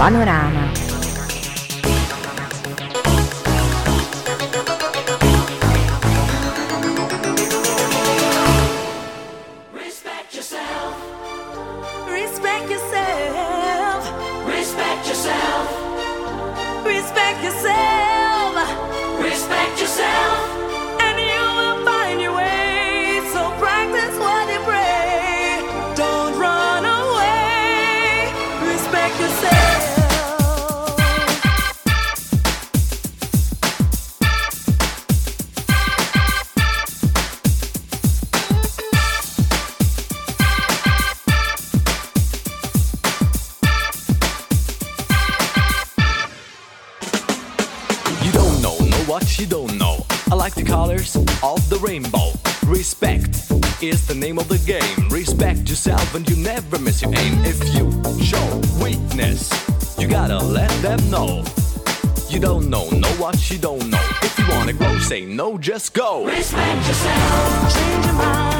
Panoráma. is the name of the game. Respect yourself and you never miss your aim. If you show weakness, you gotta let them know. You don't know, know what you don't know. If you wanna grow, say no, just go. Respect yourself, change your mind.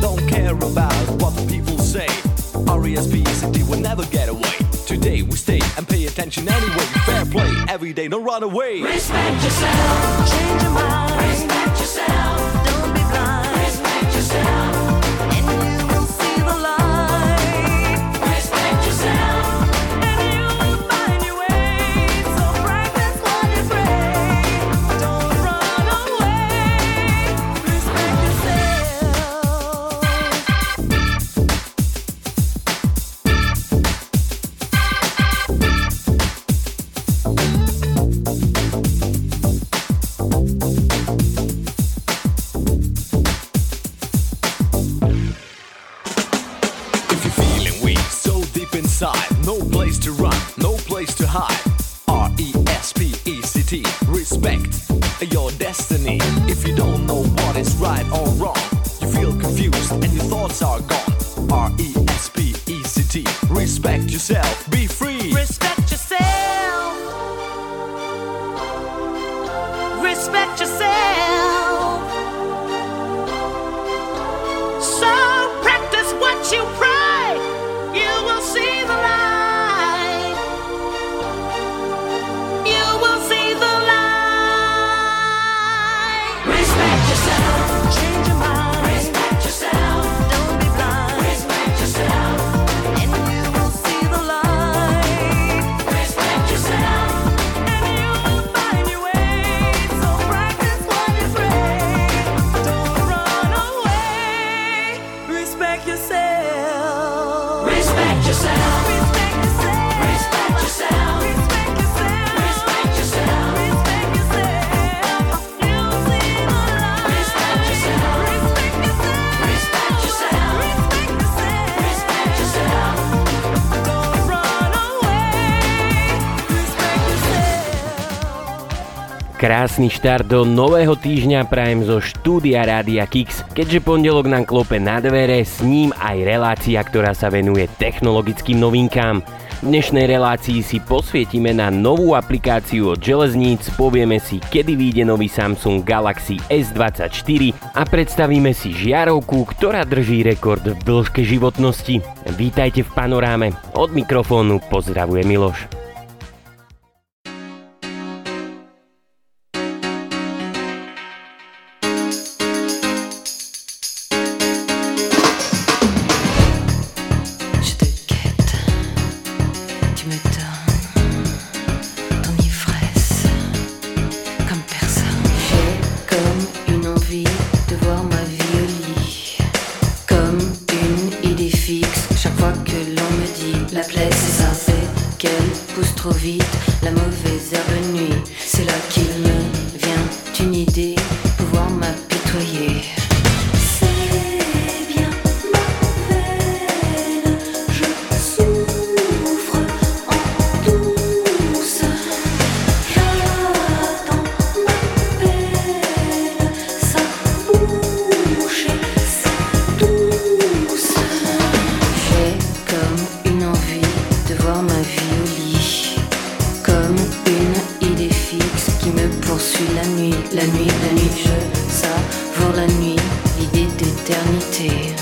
Don't care about what the people say. R-E-S-P-E-C-T will never get away. Today we stay and pay attention anyway. Fair play every day, don't run away. Respect yourself. Change your mind. Respect Respekt. Respect yourself. Krásny štart do nového týždňa prajem zo štúdia Rádia Kix. Keďže pondelok nám klope na dvere, s ním aj relácia, ktorá sa venuje technologickým novinkám. V dnešnej relácii si posvietime na novú aplikáciu od železníc, povieme si, kedy vyjde nový Samsung Galaxy S24 a predstavíme si žiarovku, ktorá drží rekord v dĺžke životnosti. Vítajte v panoráme. Od mikrofónu pozdravuje Miloš. la nuit, la nuit, la nuit, je savoure la nuit, l'idée d'éternité.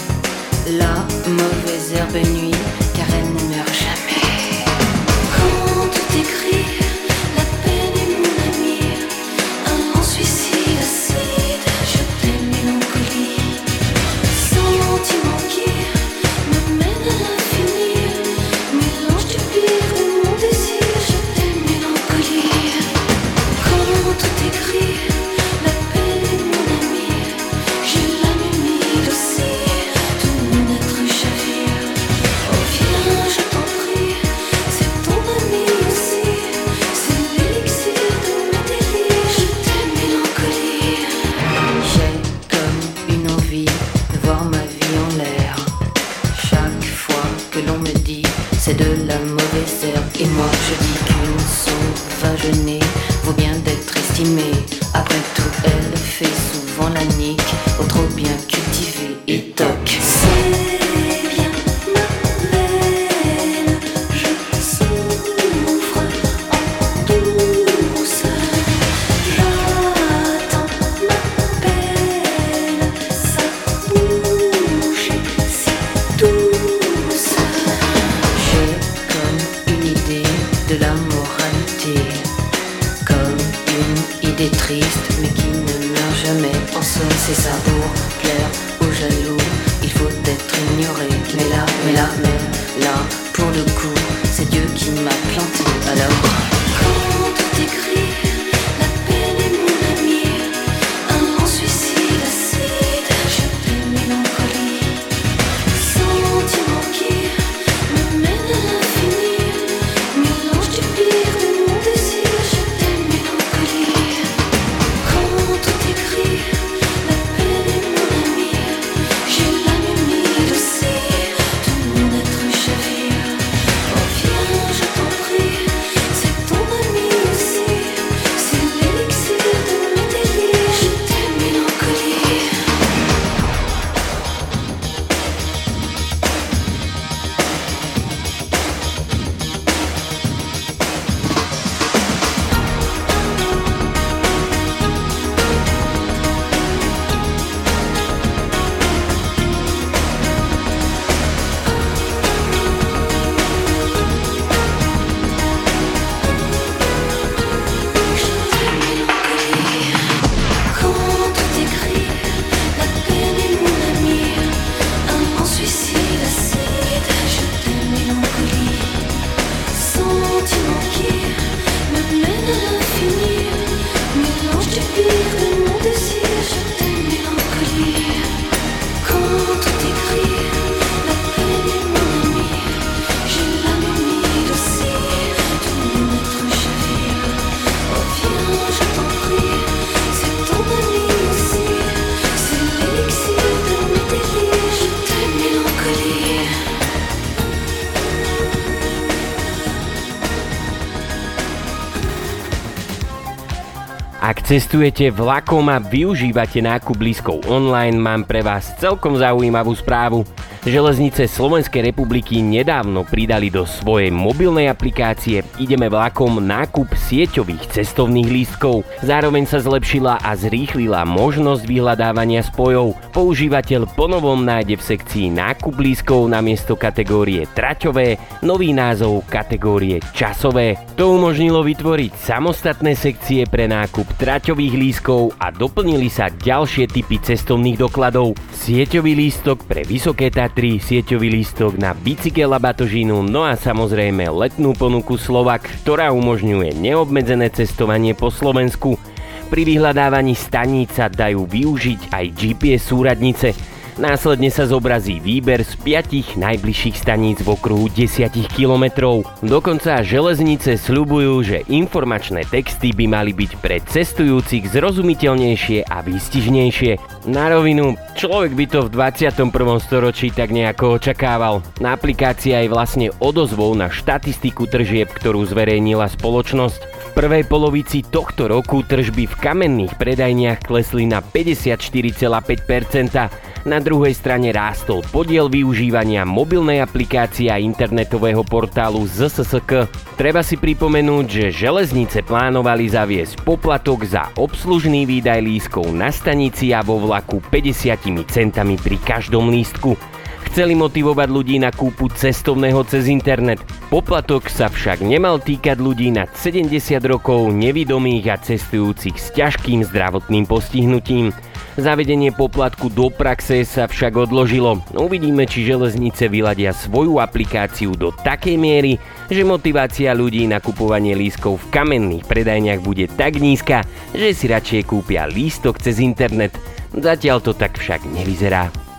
La mauvaise herbe nuit, car elle Cestujete vlakom a využívate nákup blízkou online, mám pre vás celkom zaujímavú správu. Železnice Slovenskej republiky nedávno pridali do svojej mobilnej aplikácie Ideme vlakom nákup sieťových cestovných lístkov. Zároveň sa zlepšila a zrýchlila možnosť vyhľadávania spojov. Používateľ ponovom nájde v sekcii nákup lístkov na miesto kategórie traťové nový názov kategórie časové. To umožnilo vytvoriť samostatné sekcie pre nákup traťových lístkov a doplnili sa ďalšie typy cestovných dokladov. Sieťový lístok pre Vysoké Tatry, sieťový lístok na bicykel a batožinu, no a samozrejme letnú ponuku Slovak, ktorá umožňuje neo neobmedzené cestovanie po Slovensku. Pri vyhľadávaní staníc sa dajú využiť aj GPS súradnice – Následne sa zobrazí výber z piatich najbližších staníc v okruhu 10 kilometrov. Dokonca železnice sľubujú, že informačné texty by mali byť pre cestujúcich zrozumiteľnejšie a výstižnejšie. Na rovinu, človek by to v 21. storočí tak nejako očakával. Aplikácia je vlastne odozvou na štatistiku tržieb, ktorú zverejnila spoločnosť. V prvej polovici tohto roku tržby v kamenných predajniach klesli na 54,5%, na druhej strane rástol podiel využívania mobilnej aplikácie a internetového portálu ZSSK. Treba si pripomenúť, že železnice plánovali zaviesť poplatok za obslužný výdaj lískov na stanici a vo vlaku 50 centami pri každom lístku. Chceli motivovať ľudí na kúpu cestovného cez internet. Poplatok sa však nemal týkať ľudí nad 70 rokov, nevidomých a cestujúcich s ťažkým zdravotným postihnutím. Zavedenie poplatku do praxe sa však odložilo. Uvidíme, či železnice vyladia svoju aplikáciu do takej miery, že motivácia ľudí na kupovanie lístkov v kamenných predajniach bude tak nízka, že si radšej kúpia lístok cez internet. Zatiaľ to tak však nevyzerá.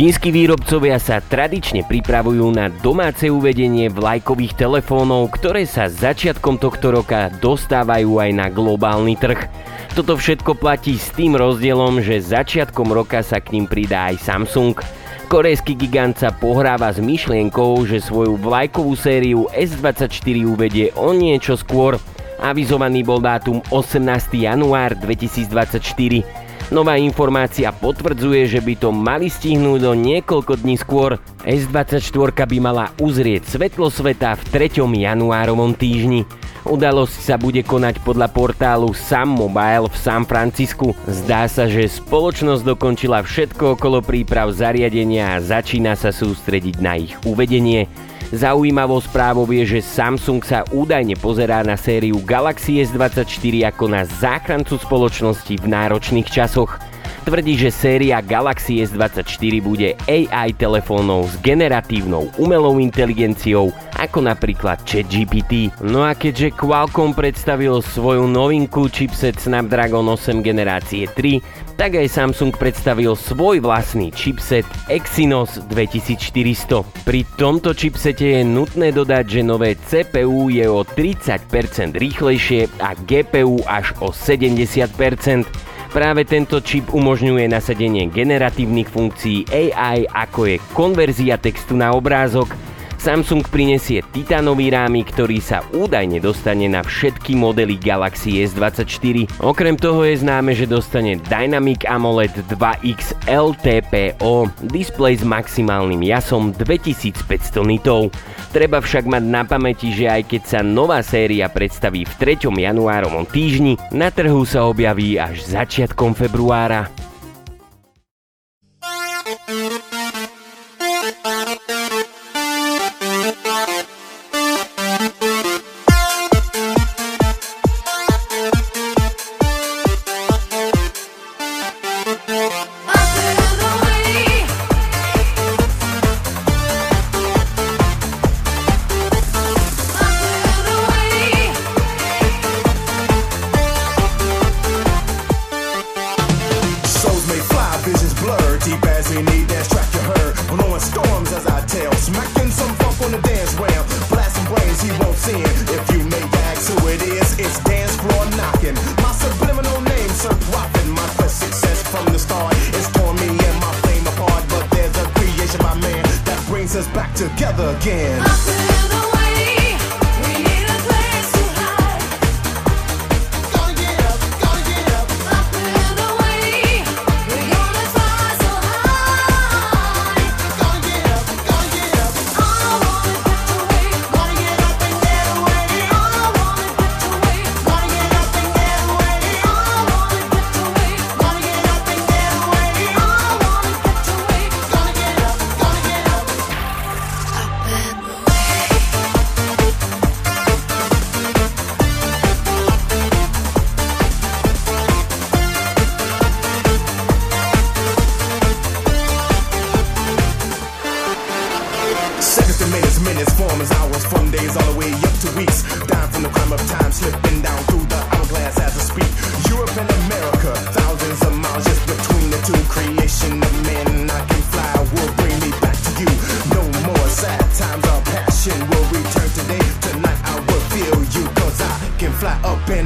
Čínsky výrobcovia sa tradične pripravujú na domáce uvedenie vlajkových telefónov, ktoré sa začiatkom tohto roka dostávajú aj na globálny trh. Toto všetko platí s tým rozdielom, že začiatkom roka sa k ním pridá aj Samsung. Korejský gigant sa pohráva s myšlienkou, že svoju vlajkovú sériu S24 uvedie o niečo skôr. Avizovaný bol dátum 18. január 2024. Nová informácia potvrdzuje, že by to mali stihnúť do niekoľko dní skôr. S24 by mala uzrieť svetlo sveta v 3. januárovom týždni. Udalosť sa bude konať podľa portálu Sam Mobile v San Francisku. Zdá sa, že spoločnosť dokončila všetko okolo príprav zariadenia a začína sa sústrediť na ich uvedenie. Zaujímavou správou je, že Samsung sa údajne pozerá na sériu Galaxy S24 ako na záchrancu spoločnosti v náročných časoch. Tvrdí, že séria Galaxy S24 bude AI telefónov s generatívnou umelou inteligenciou, ako napríklad ChatGPT. No a keďže Qualcomm predstavil svoju novinku chipset Snapdragon 8 generácie 3, tak aj Samsung predstavil svoj vlastný chipset Exynos 2400. Pri tomto chipsete je nutné dodať, že nové CPU je o 30% rýchlejšie a GPU až o 70%. Práve tento čip umožňuje nasadenie generatívnych funkcií AI, ako je konverzia textu na obrázok, Samsung prinesie titánový rámik, ktorý sa údajne dostane na všetky modely Galaxy S24. Okrem toho je známe, že dostane Dynamic AMOLED 2X LTPO, displej s maximálnym jasom 2500 nitov. Treba však mať na pamäti, že aj keď sa nová séria predstaví v 3. januárovom týždni, na trhu sa objaví až začiatkom februára.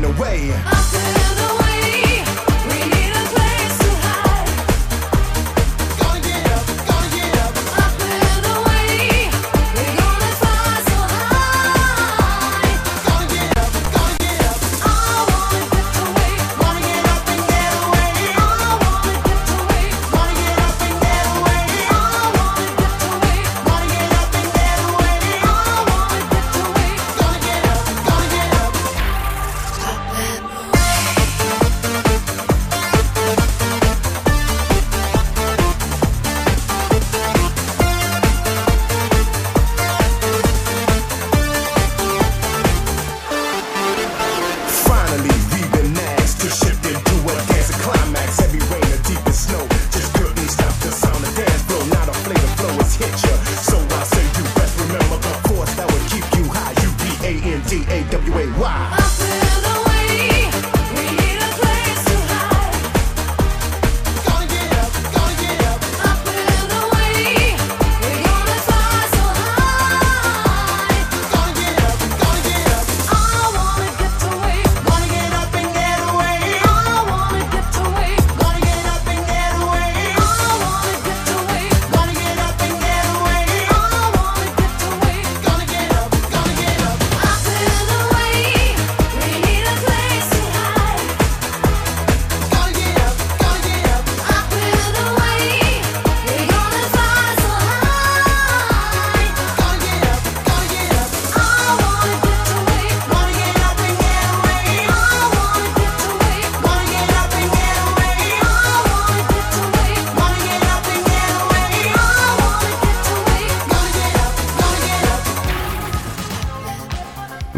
Away.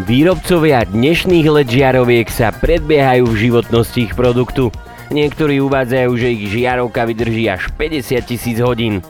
Výrobcovia dnešných LED žiaroviek sa predbiehajú v životnosti ich produktu. Niektorí uvádzajú, že ich žiarovka vydrží až 50 tisíc hodín.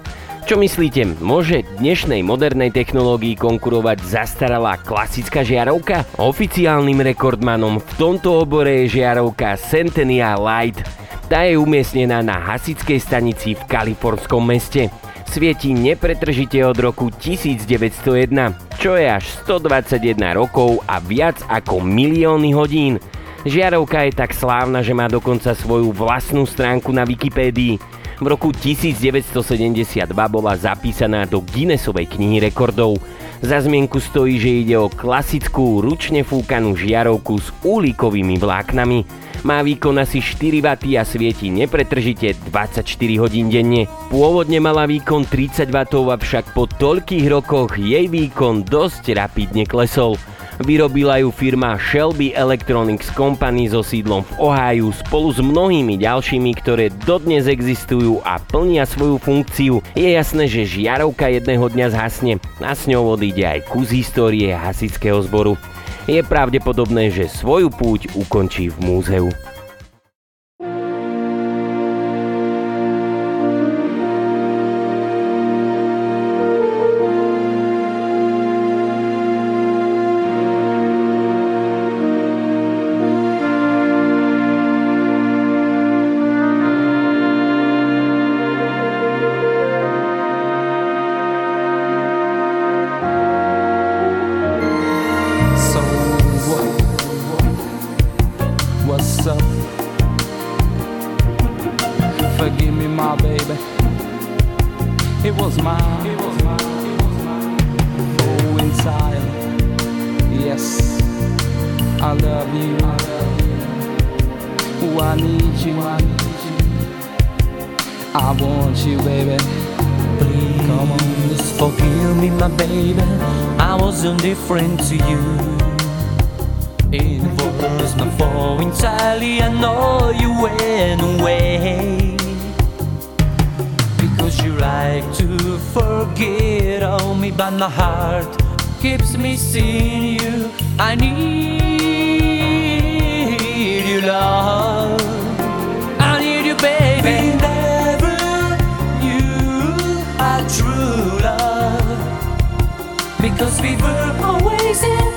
Čo myslíte, môže dnešnej modernej technológii konkurovať zastaralá klasická žiarovka? Oficiálnym rekordmanom v tomto obore je žiarovka Centennial Light. Tá je umiestnená na hasičskej stanici v kalifornskom meste. Svieti nepretržite od roku 1901, čo je až 121 rokov a viac ako milióny hodín. Žiarovka je tak slávna, že má dokonca svoju vlastnú stránku na Wikipédii. V roku 1972 bola zapísaná do Guinnessovej knihy rekordov. Za zmienku stojí, že ide o klasickú ručne fúkanú žiarovku s uhlíkovými vláknami. Má výkon asi 4 W a svieti nepretržite 24 hodín denne. Pôvodne mala výkon 30 W, avšak po toľkých rokoch jej výkon dosť rapidne klesol. Vyrobila ju firma Shelby Electronics Company so sídlom v Ohio spolu s mnohými ďalšími, ktoré dodnes existujú a plnia svoju funkciu. Je jasné, že žiarovka jedného dňa zhasne a s ňou odíde aj kus histórie hasického zboru. Je pravdepodobné, že svoju púť ukončí v múzeu. It was mine. It was mine. Oh. Yes, I love you. Oh, I need you. I want you, baby. Please Come on. forgive me, my baby. I was indifferent to you. It was my fault entirely. I know you went away. Like to forget on me, but my heart keeps missing you. I need you, love. I need you, baby. Never knew our true love because we were always in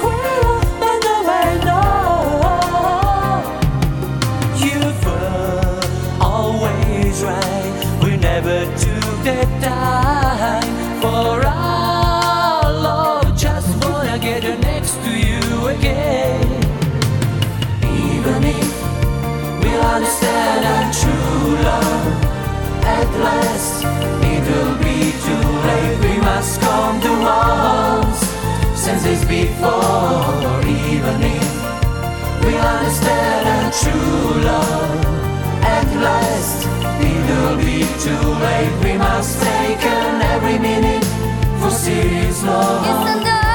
last it'll be too late. We must come to once since it's before even if we understand our true love. At last it'll be too late. We must take an every minute for serious love Yes, I love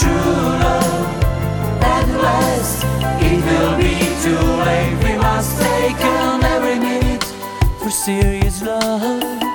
true love. At last, it will be too late. We must take every minute for serious love.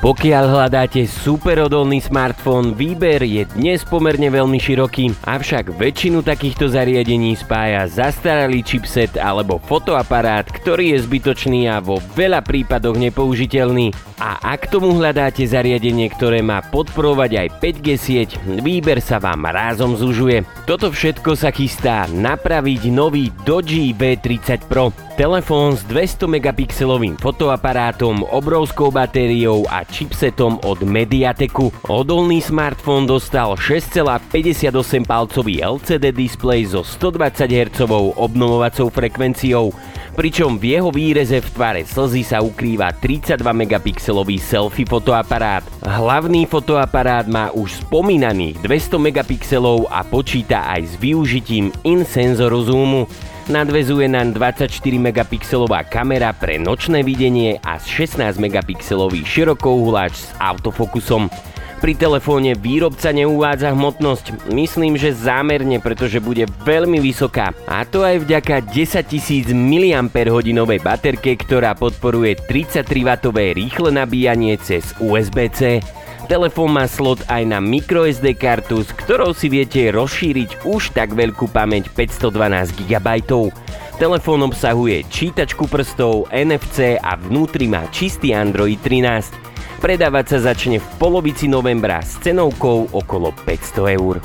Pokiaľ hľadáte superodolný smartfón, výber je dnes pomerne veľmi široký, avšak väčšinu takýchto zariadení spája zastaralý chipset alebo fotoaparát, ktorý je zbytočný a vo veľa prípadoch nepoužiteľný. A ak tomu hľadáte zariadenie, ktoré má podporovať aj 5G sieť, výber sa vám rázom zužuje. Toto všetko sa chystá napraviť nový Doji V30 Pro. Telefón s 200 megapixelovým fotoaparátom, obrovskou batériou a chipsetom od Mediateku. Odolný smartfón dostal 6,58 palcový LCD displej so 120 Hz obnovovacou frekvenciou, pričom v jeho výreze v tvare slzy sa ukrýva 32 megapixelový selfie fotoaparát. Hlavný fotoaparát má už spomínaných 200 megapixelov a počíta aj s využitím in-senzoru zoomu. Nadvezuje na 24 megapixelová kamera pre nočné videnie a 16 megapixelový širokouhláč s autofokusom. Pri telefóne výrobca neuvádza hmotnosť, myslím, že zámerne, pretože bude veľmi vysoká. A to aj vďaka 10 000 mAh baterke, ktorá podporuje 33W rýchle nabíjanie cez USB-C. Telefón má slot aj na microSD kartu, s ktorou si viete rozšíriť už tak veľkú pamäť 512 GB. Telefón obsahuje čítačku prstov, NFC a vnútri má čistý Android 13. Predávať sa začne v polovici novembra s cenovkou okolo 500 eur.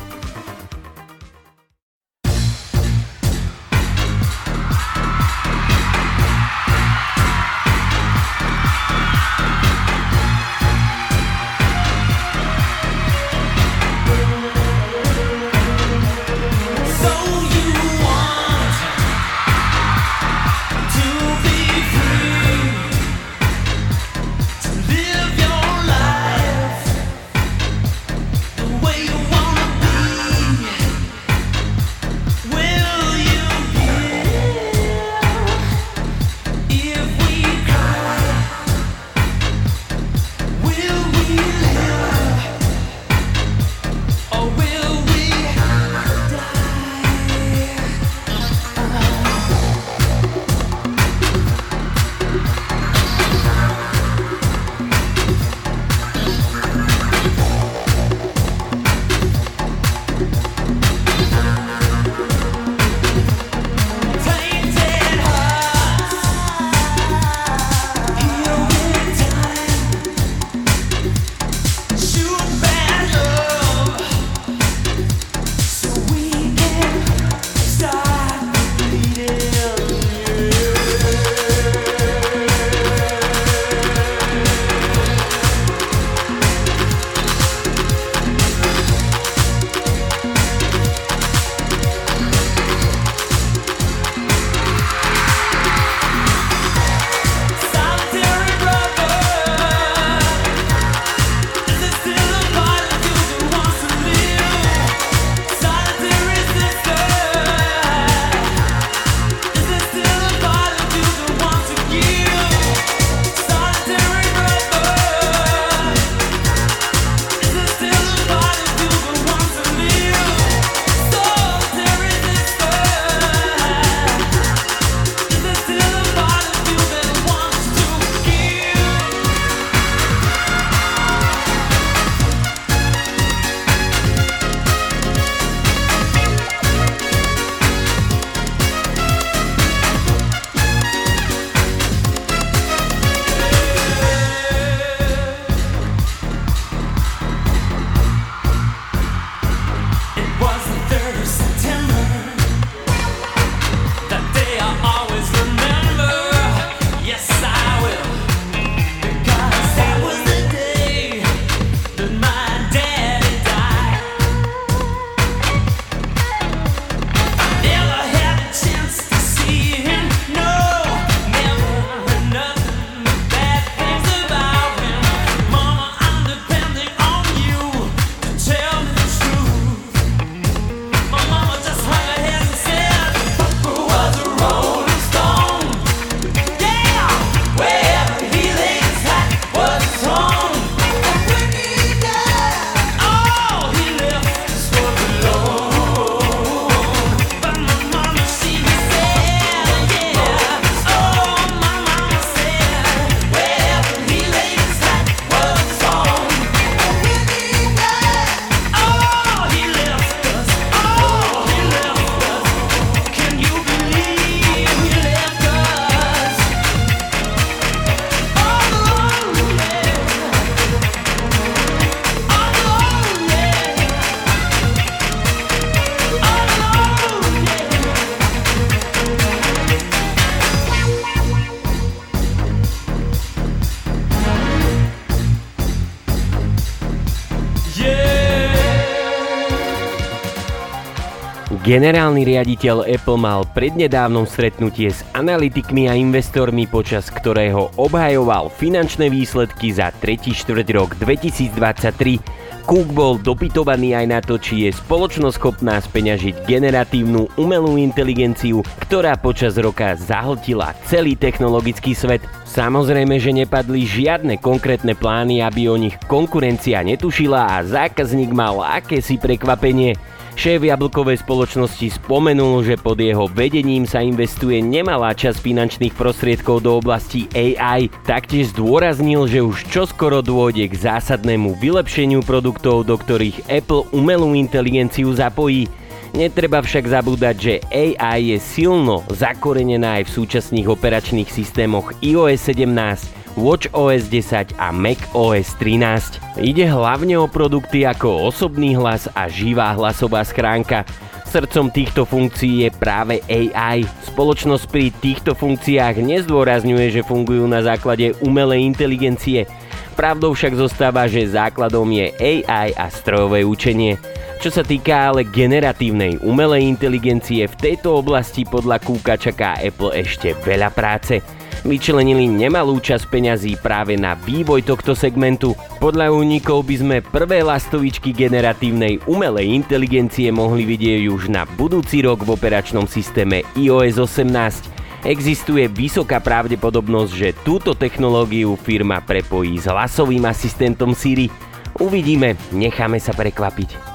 Generálny riaditeľ Apple mal prednedávnom stretnutie s analytikmi a investormi, počas ktorého obhajoval finančné výsledky za 3. štvrť rok 2023. Cook bol dopytovaný aj na to, či je spoločnosť schopná speňažiť generatívnu umelú inteligenciu, ktorá počas roka zahltila celý technologický svet. Samozrejme, že nepadli žiadne konkrétne plány, aby o nich konkurencia netušila a zákazník mal akési prekvapenie. Šéf jablkovej spoločnosti spomenul, že pod jeho vedením sa investuje nemalá časť finančných prostriedkov do oblasti AI. Taktiež zdôraznil, že už čoskoro dôjde k zásadnému vylepšeniu produktov, do ktorých Apple umelú inteligenciu zapojí. Netreba však zabúdať, že AI je silno zakorenená aj v súčasných operačných systémoch iOS 17, WatchOS 10 a macOS 13. Ide hlavne o produkty ako osobný hlas a živá hlasová schránka. Srdcom týchto funkcií je práve AI. Spoločnosť pri týchto funkciách nezdôrazňuje, že fungujú na základe umelej inteligencie. Pravdou však zostáva, že základom je AI a strojové učenie. Čo sa týka ale generatívnej umelej inteligencie, v tejto oblasti podľa Kúka čaká Apple ešte veľa práce vyčlenili nemalú časť peňazí práve na vývoj tohto segmentu. Podľa únikov by sme prvé lastovičky generatívnej umelej inteligencie mohli vidieť už na budúci rok v operačnom systéme iOS 18. Existuje vysoká pravdepodobnosť, že túto technológiu firma prepojí s hlasovým asistentom Siri. Uvidíme, necháme sa prekvapiť.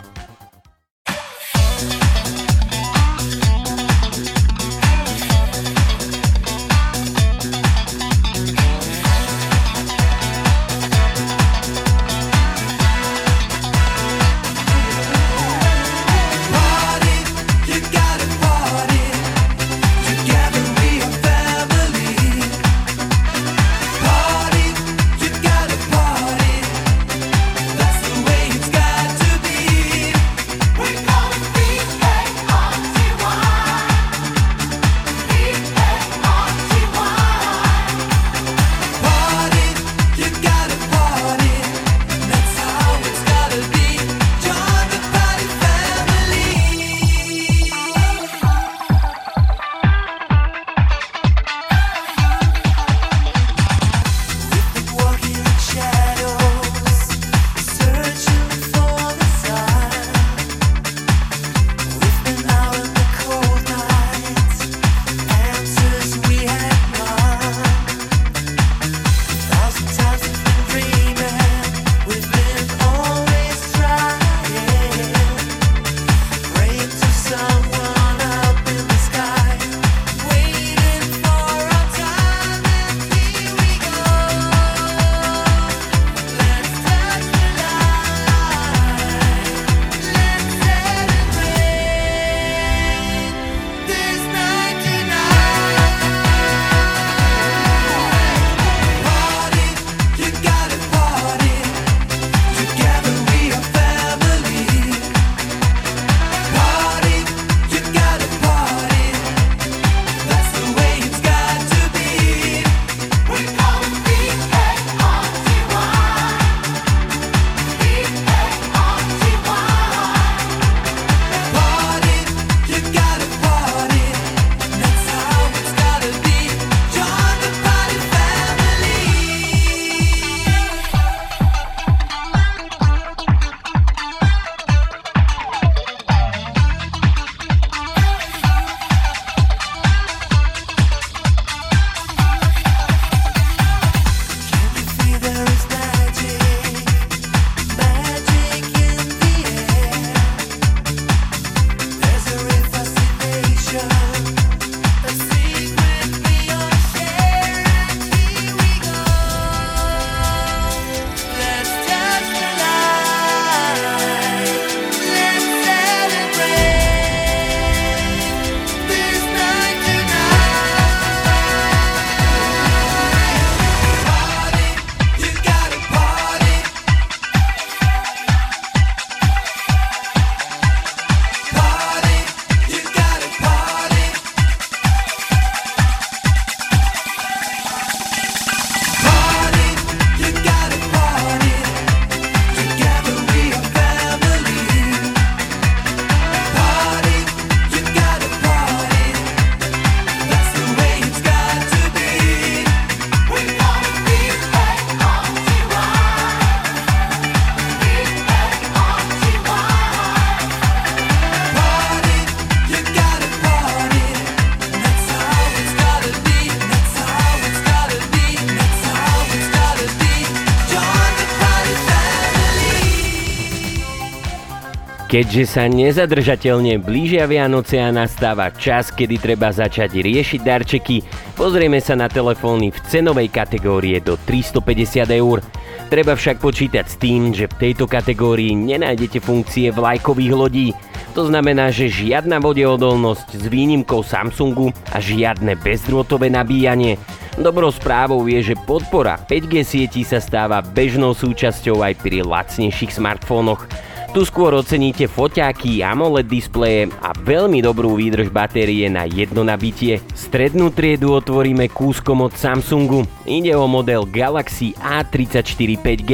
Keďže sa nezadržateľne blížia Vianoce a nastáva čas, kedy treba začať riešiť darčeky, pozrieme sa na telefóny v cenovej kategórie do 350 eur. Treba však počítať s tým, že v tejto kategórii nenájdete funkcie vlajkových lodí. To znamená, že žiadna vodeodolnosť s výnimkou Samsungu a žiadne bezdrôtové nabíjanie. Dobrou správou je, že podpora 5G sietí sa stáva bežnou súčasťou aj pri lacnejších smartfónoch. Tu skôr oceníte foťáky, AMOLED displeje a veľmi dobrú výdrž batérie na jedno nabitie. Strednú triedu otvoríme kúskom od Samsungu. Ide o model Galaxy A34 5G.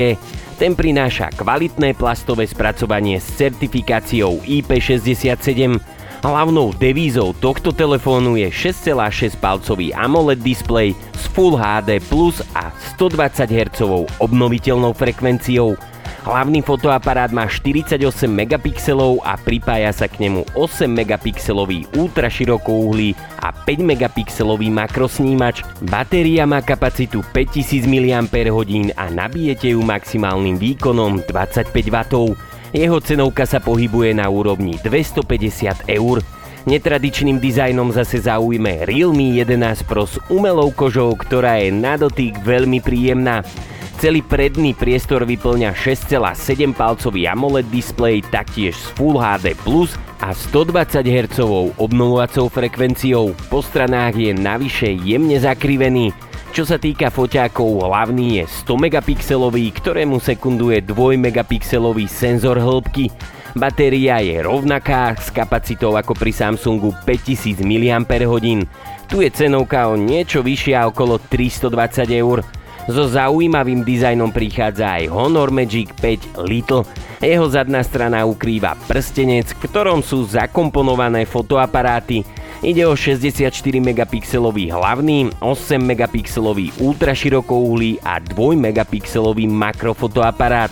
Ten prináša kvalitné plastové spracovanie s certifikáciou IP67. Hlavnou devízou tohto telefónu je 6,6 palcový AMOLED displej s Full HD Plus a 120 Hz obnoviteľnou frekvenciou. Hlavný fotoaparát má 48 megapixelov a pripája sa k nemu 8 megapixelový ultraširokouhlý a 5 megapixelový makrosnímač. Batéria má kapacitu 5000 mAh a nabijete ju maximálnym výkonom 25 W. Jeho cenovka sa pohybuje na úrovni 250 eur. Netradičným dizajnom zase zaujme Realme 11 Pro s umelou kožou, ktorá je na dotyk veľmi príjemná. Celý predný priestor vyplňa 6,7 palcový AMOLED displej, taktiež s Full HD Plus a 120 Hz obnovovacou frekvenciou. Po stranách je navyše jemne zakrivený. Čo sa týka foťákov, hlavný je 100 megapixelový, ktorému sekunduje 2 megapixelový senzor hĺbky. Batéria je rovnaká s kapacitou ako pri Samsungu 5000 mAh. Tu je cenovka o niečo vyššia okolo 320 eur. So zaujímavým dizajnom prichádza aj Honor Magic 5 Little. Jeho zadná strana ukrýva prstenec, v ktorom sú zakomponované fotoaparáty. Ide o 64 megapixelový hlavný, 8 megapixelový ultraširokouhlý a 2 megapixelový makrofotoaparát.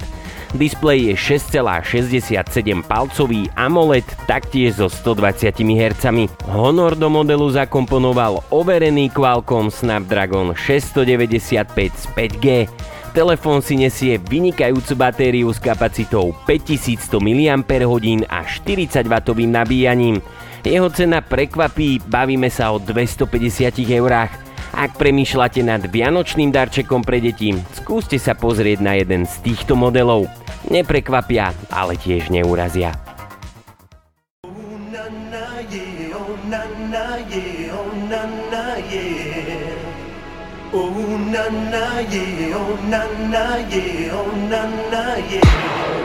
Displej je 6,67 palcový AMOLED taktiež so 120 Hz. Honor do modelu zakomponoval overený Qualcomm Snapdragon 695 z 5G. Telefón si nesie vynikajúcu batériu s kapacitou 5100 mAh a 40W nabíjaním. Jeho cena prekvapí, bavíme sa o 250 eurách. Ak premýšľate nad vianočným darčekom pre deti, skúste sa pozrieť na jeden z týchto modelov. Neprekvapia, ale tiež neurazia. Oh na na yeah, oh na na yeah, oh na na yeah.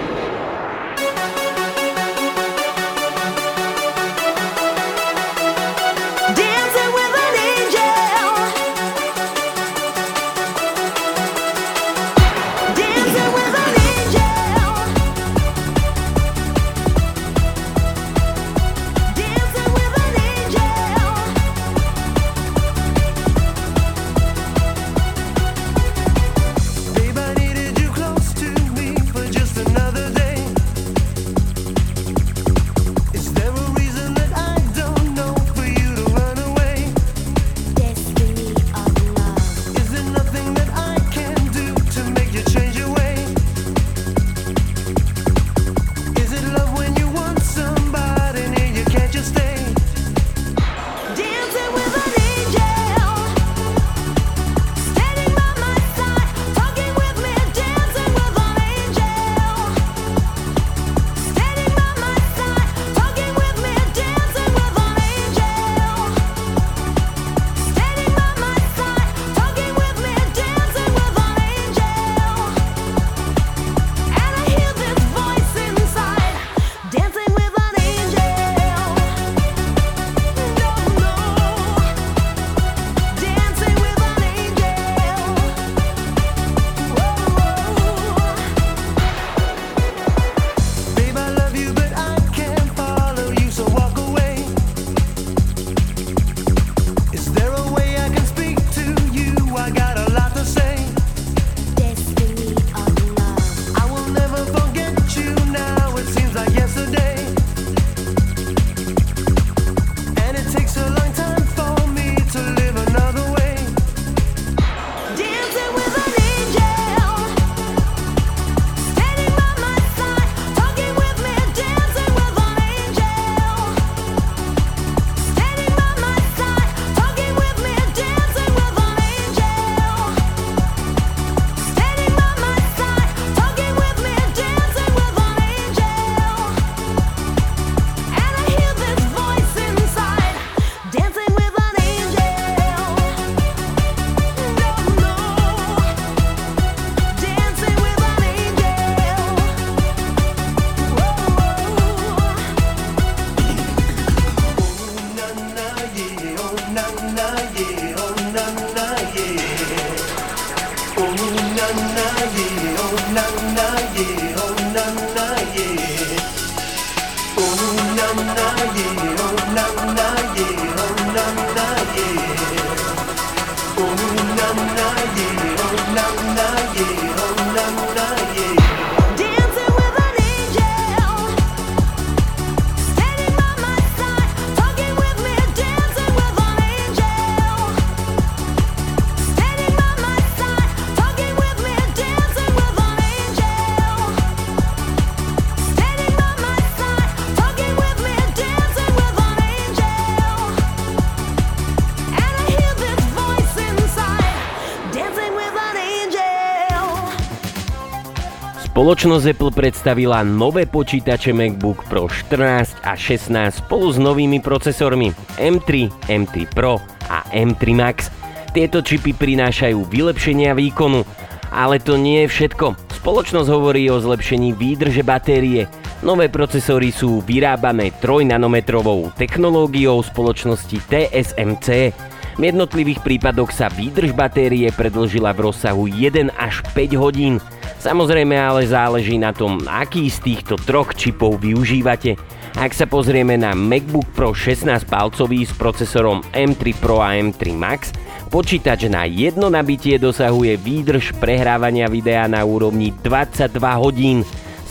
Spoločnosť Apple predstavila nové počítače MacBook Pro 14 a 16 spolu s novými procesormi M3, M3 Pro a M3 Max. Tieto čipy prinášajú vylepšenia výkonu, ale to nie je všetko. Spoločnosť hovorí o zlepšení výdrže batérie. Nové procesory sú vyrábané 3 nanometrovou technológiou spoločnosti TSMC. V jednotlivých prípadoch sa výdrž batérie predlžila v rozsahu 1 až 5 hodín. Samozrejme ale záleží na tom, aký z týchto troch čipov využívate. Ak sa pozrieme na MacBook Pro 16 palcový s procesorom M3 Pro a M3 Max, počítač na jedno nabitie dosahuje výdrž prehrávania videa na úrovni 22 hodín.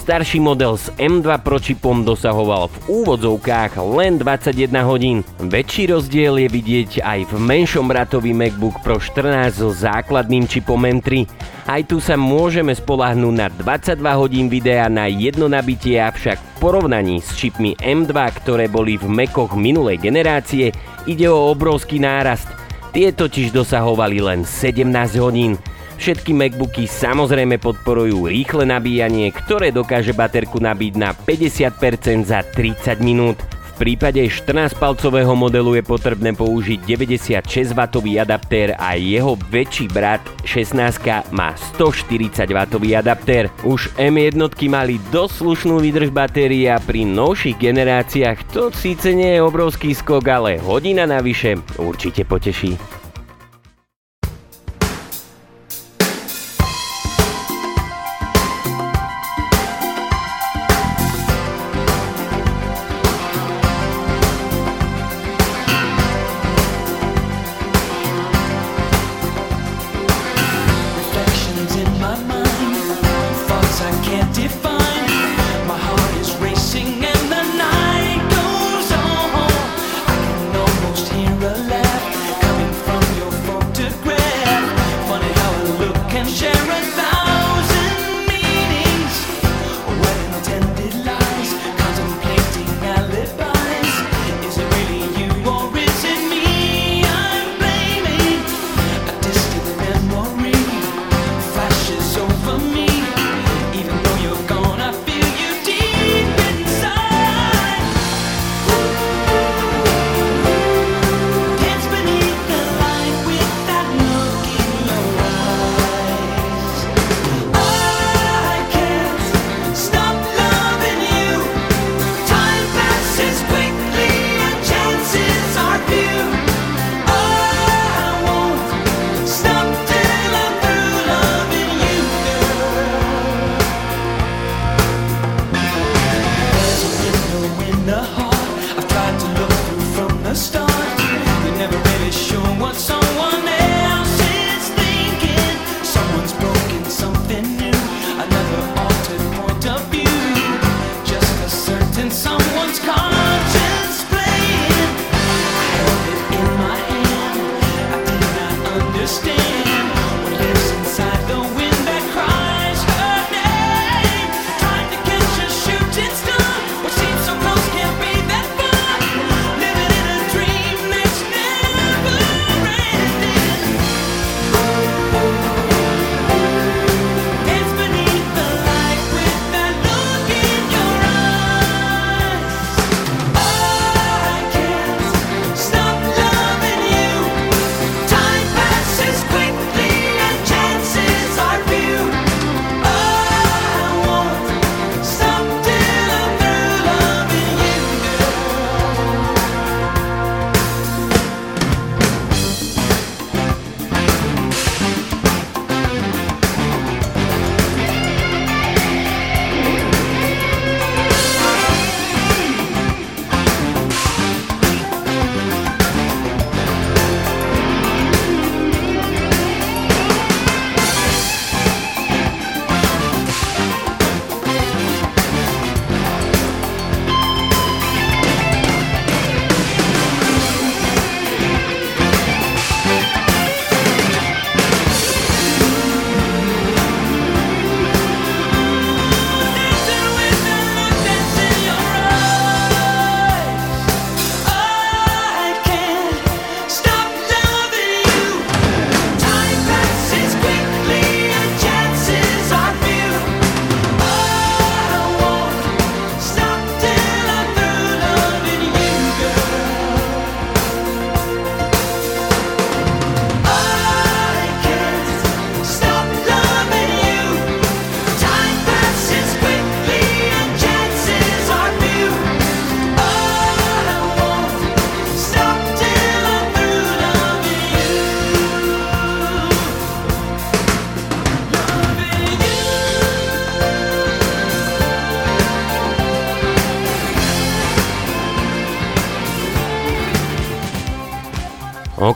Starší model s M2 Pro čipom dosahoval v úvodzovkách len 21 hodín. Väčší rozdiel je vidieť aj v menšom bratovi MacBook Pro 14 so základným čipom M3. Aj tu sa môžeme spolahnúť na 22 hodín videa na jedno nabitie, avšak v porovnaní s čipmi M2, ktoré boli v Macoch minulej generácie, ide o obrovský nárast. Tie totiž dosahovali len 17 hodín. Všetky MacBooky samozrejme podporujú rýchle nabíjanie, ktoré dokáže baterku nabiť na 50% za 30 minút. V prípade 14-palcového modelu je potrebné použiť 96W adaptér a jeho väčší brat 16 má 140W adaptér. Už M1 mali dosť slušnú výdrž batérie a pri novších generáciách to síce nie je obrovský skok, ale hodina navyše určite poteší.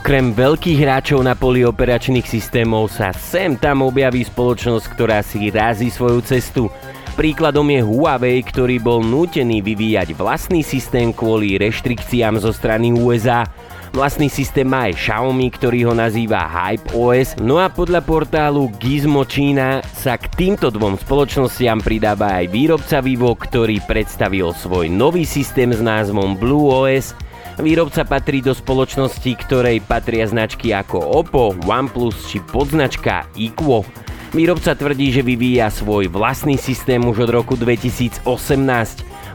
Okrem veľkých hráčov na poli operačných systémov sa sem tam objaví spoločnosť, ktorá si razí svoju cestu. Príkladom je Huawei, ktorý bol nútený vyvíjať vlastný systém kvôli reštrikciám zo strany USA. Vlastný systém má aj Xiaomi, ktorý ho nazýva Hype OS, no a podľa portálu Gizmo Čína sa k týmto dvom spoločnostiam pridáva aj výrobca Vivo, ktorý predstavil svoj nový systém s názvom Blue OS. Výrobca patrí do spoločnosti, ktorej patria značky ako Oppo, OnePlus či podznačka Equo. Výrobca tvrdí, že vyvíja svoj vlastný systém už od roku 2018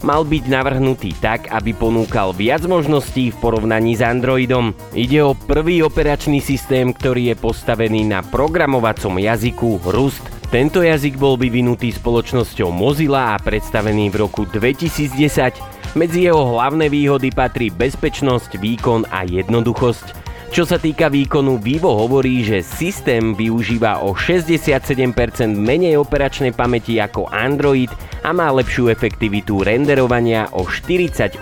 mal byť navrhnutý tak, aby ponúkal viac možností v porovnaní s Androidom. Ide o prvý operačný systém, ktorý je postavený na programovacom jazyku Rust. Tento jazyk bol vyvinutý spoločnosťou Mozilla a predstavený v roku 2010. Medzi jeho hlavné výhody patrí bezpečnosť, výkon a jednoduchosť. Čo sa týka výkonu, Vivo hovorí, že systém využíva o 67% menej operačnej pamäti ako Android a má lepšiu efektivitu renderovania o 48%.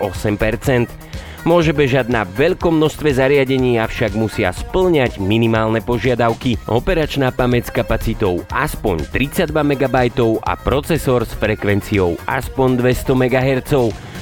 Môže bežať na veľkom množstve zariadení, avšak musia splňať minimálne požiadavky. Operačná pamäť s kapacitou aspoň 32 MB a procesor s frekvenciou aspoň 200 MHz.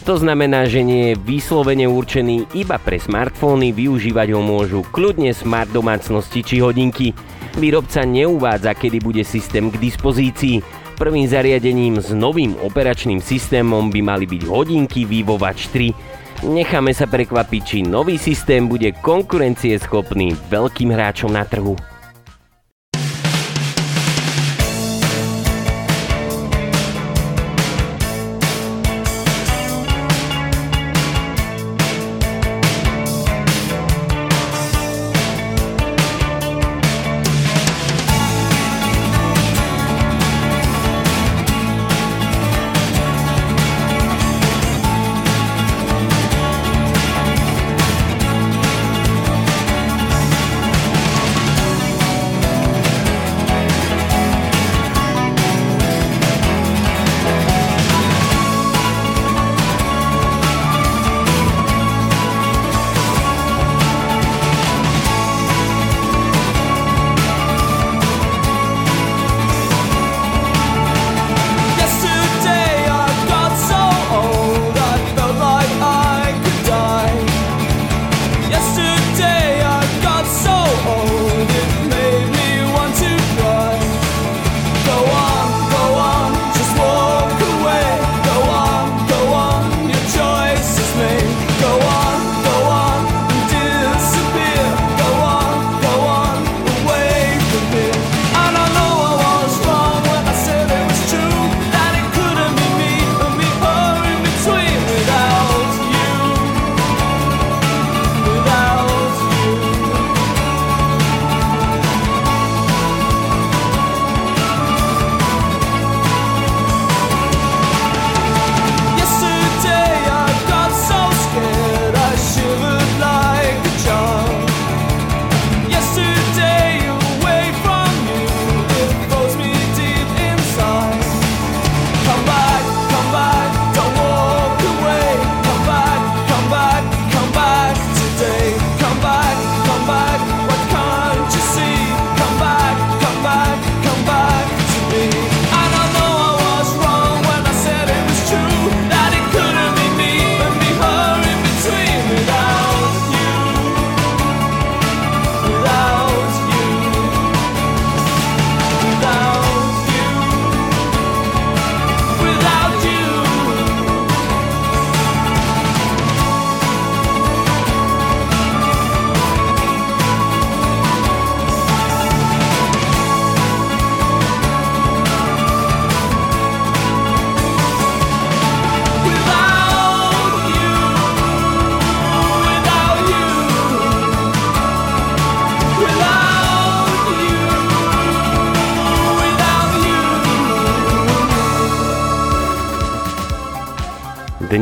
To znamená, že nie je vyslovene určený iba pre smartfóny, využívať ho môžu kľudne smart domácnosti či hodinky. Výrobca neuvádza, kedy bude systém k dispozícii. Prvým zariadením s novým operačným systémom by mali byť hodinky Vivo Watch 3. Necháme sa prekvapiť, či nový systém bude konkurencieschopný veľkým hráčom na trhu.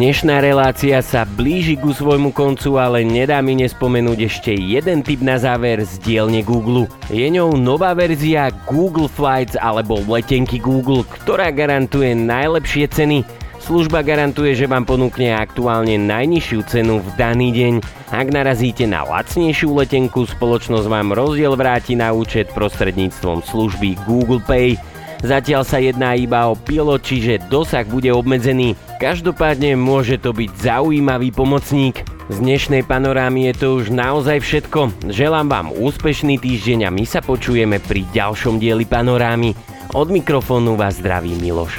Dnešná relácia sa blíži ku svojmu koncu, ale nedá mi nespomenúť ešte jeden tip na záver z dielne Google. Je ňou nová verzia Google Flights alebo letenky Google, ktorá garantuje najlepšie ceny. Služba garantuje, že vám ponúkne aktuálne najnižšiu cenu v daný deň. Ak narazíte na lacnejšiu letenku, spoločnosť vám rozdiel vráti na účet prostredníctvom služby Google Pay. Zatiaľ sa jedná iba o pilot, čiže dosah bude obmedzený. Každopádne môže to byť zaujímavý pomocník. Z dnešnej panorámy je to už naozaj všetko. Želám vám úspešný týždeň a my sa počujeme pri ďalšom dieli panorámy. Od mikrofónu vás zdraví Miloš.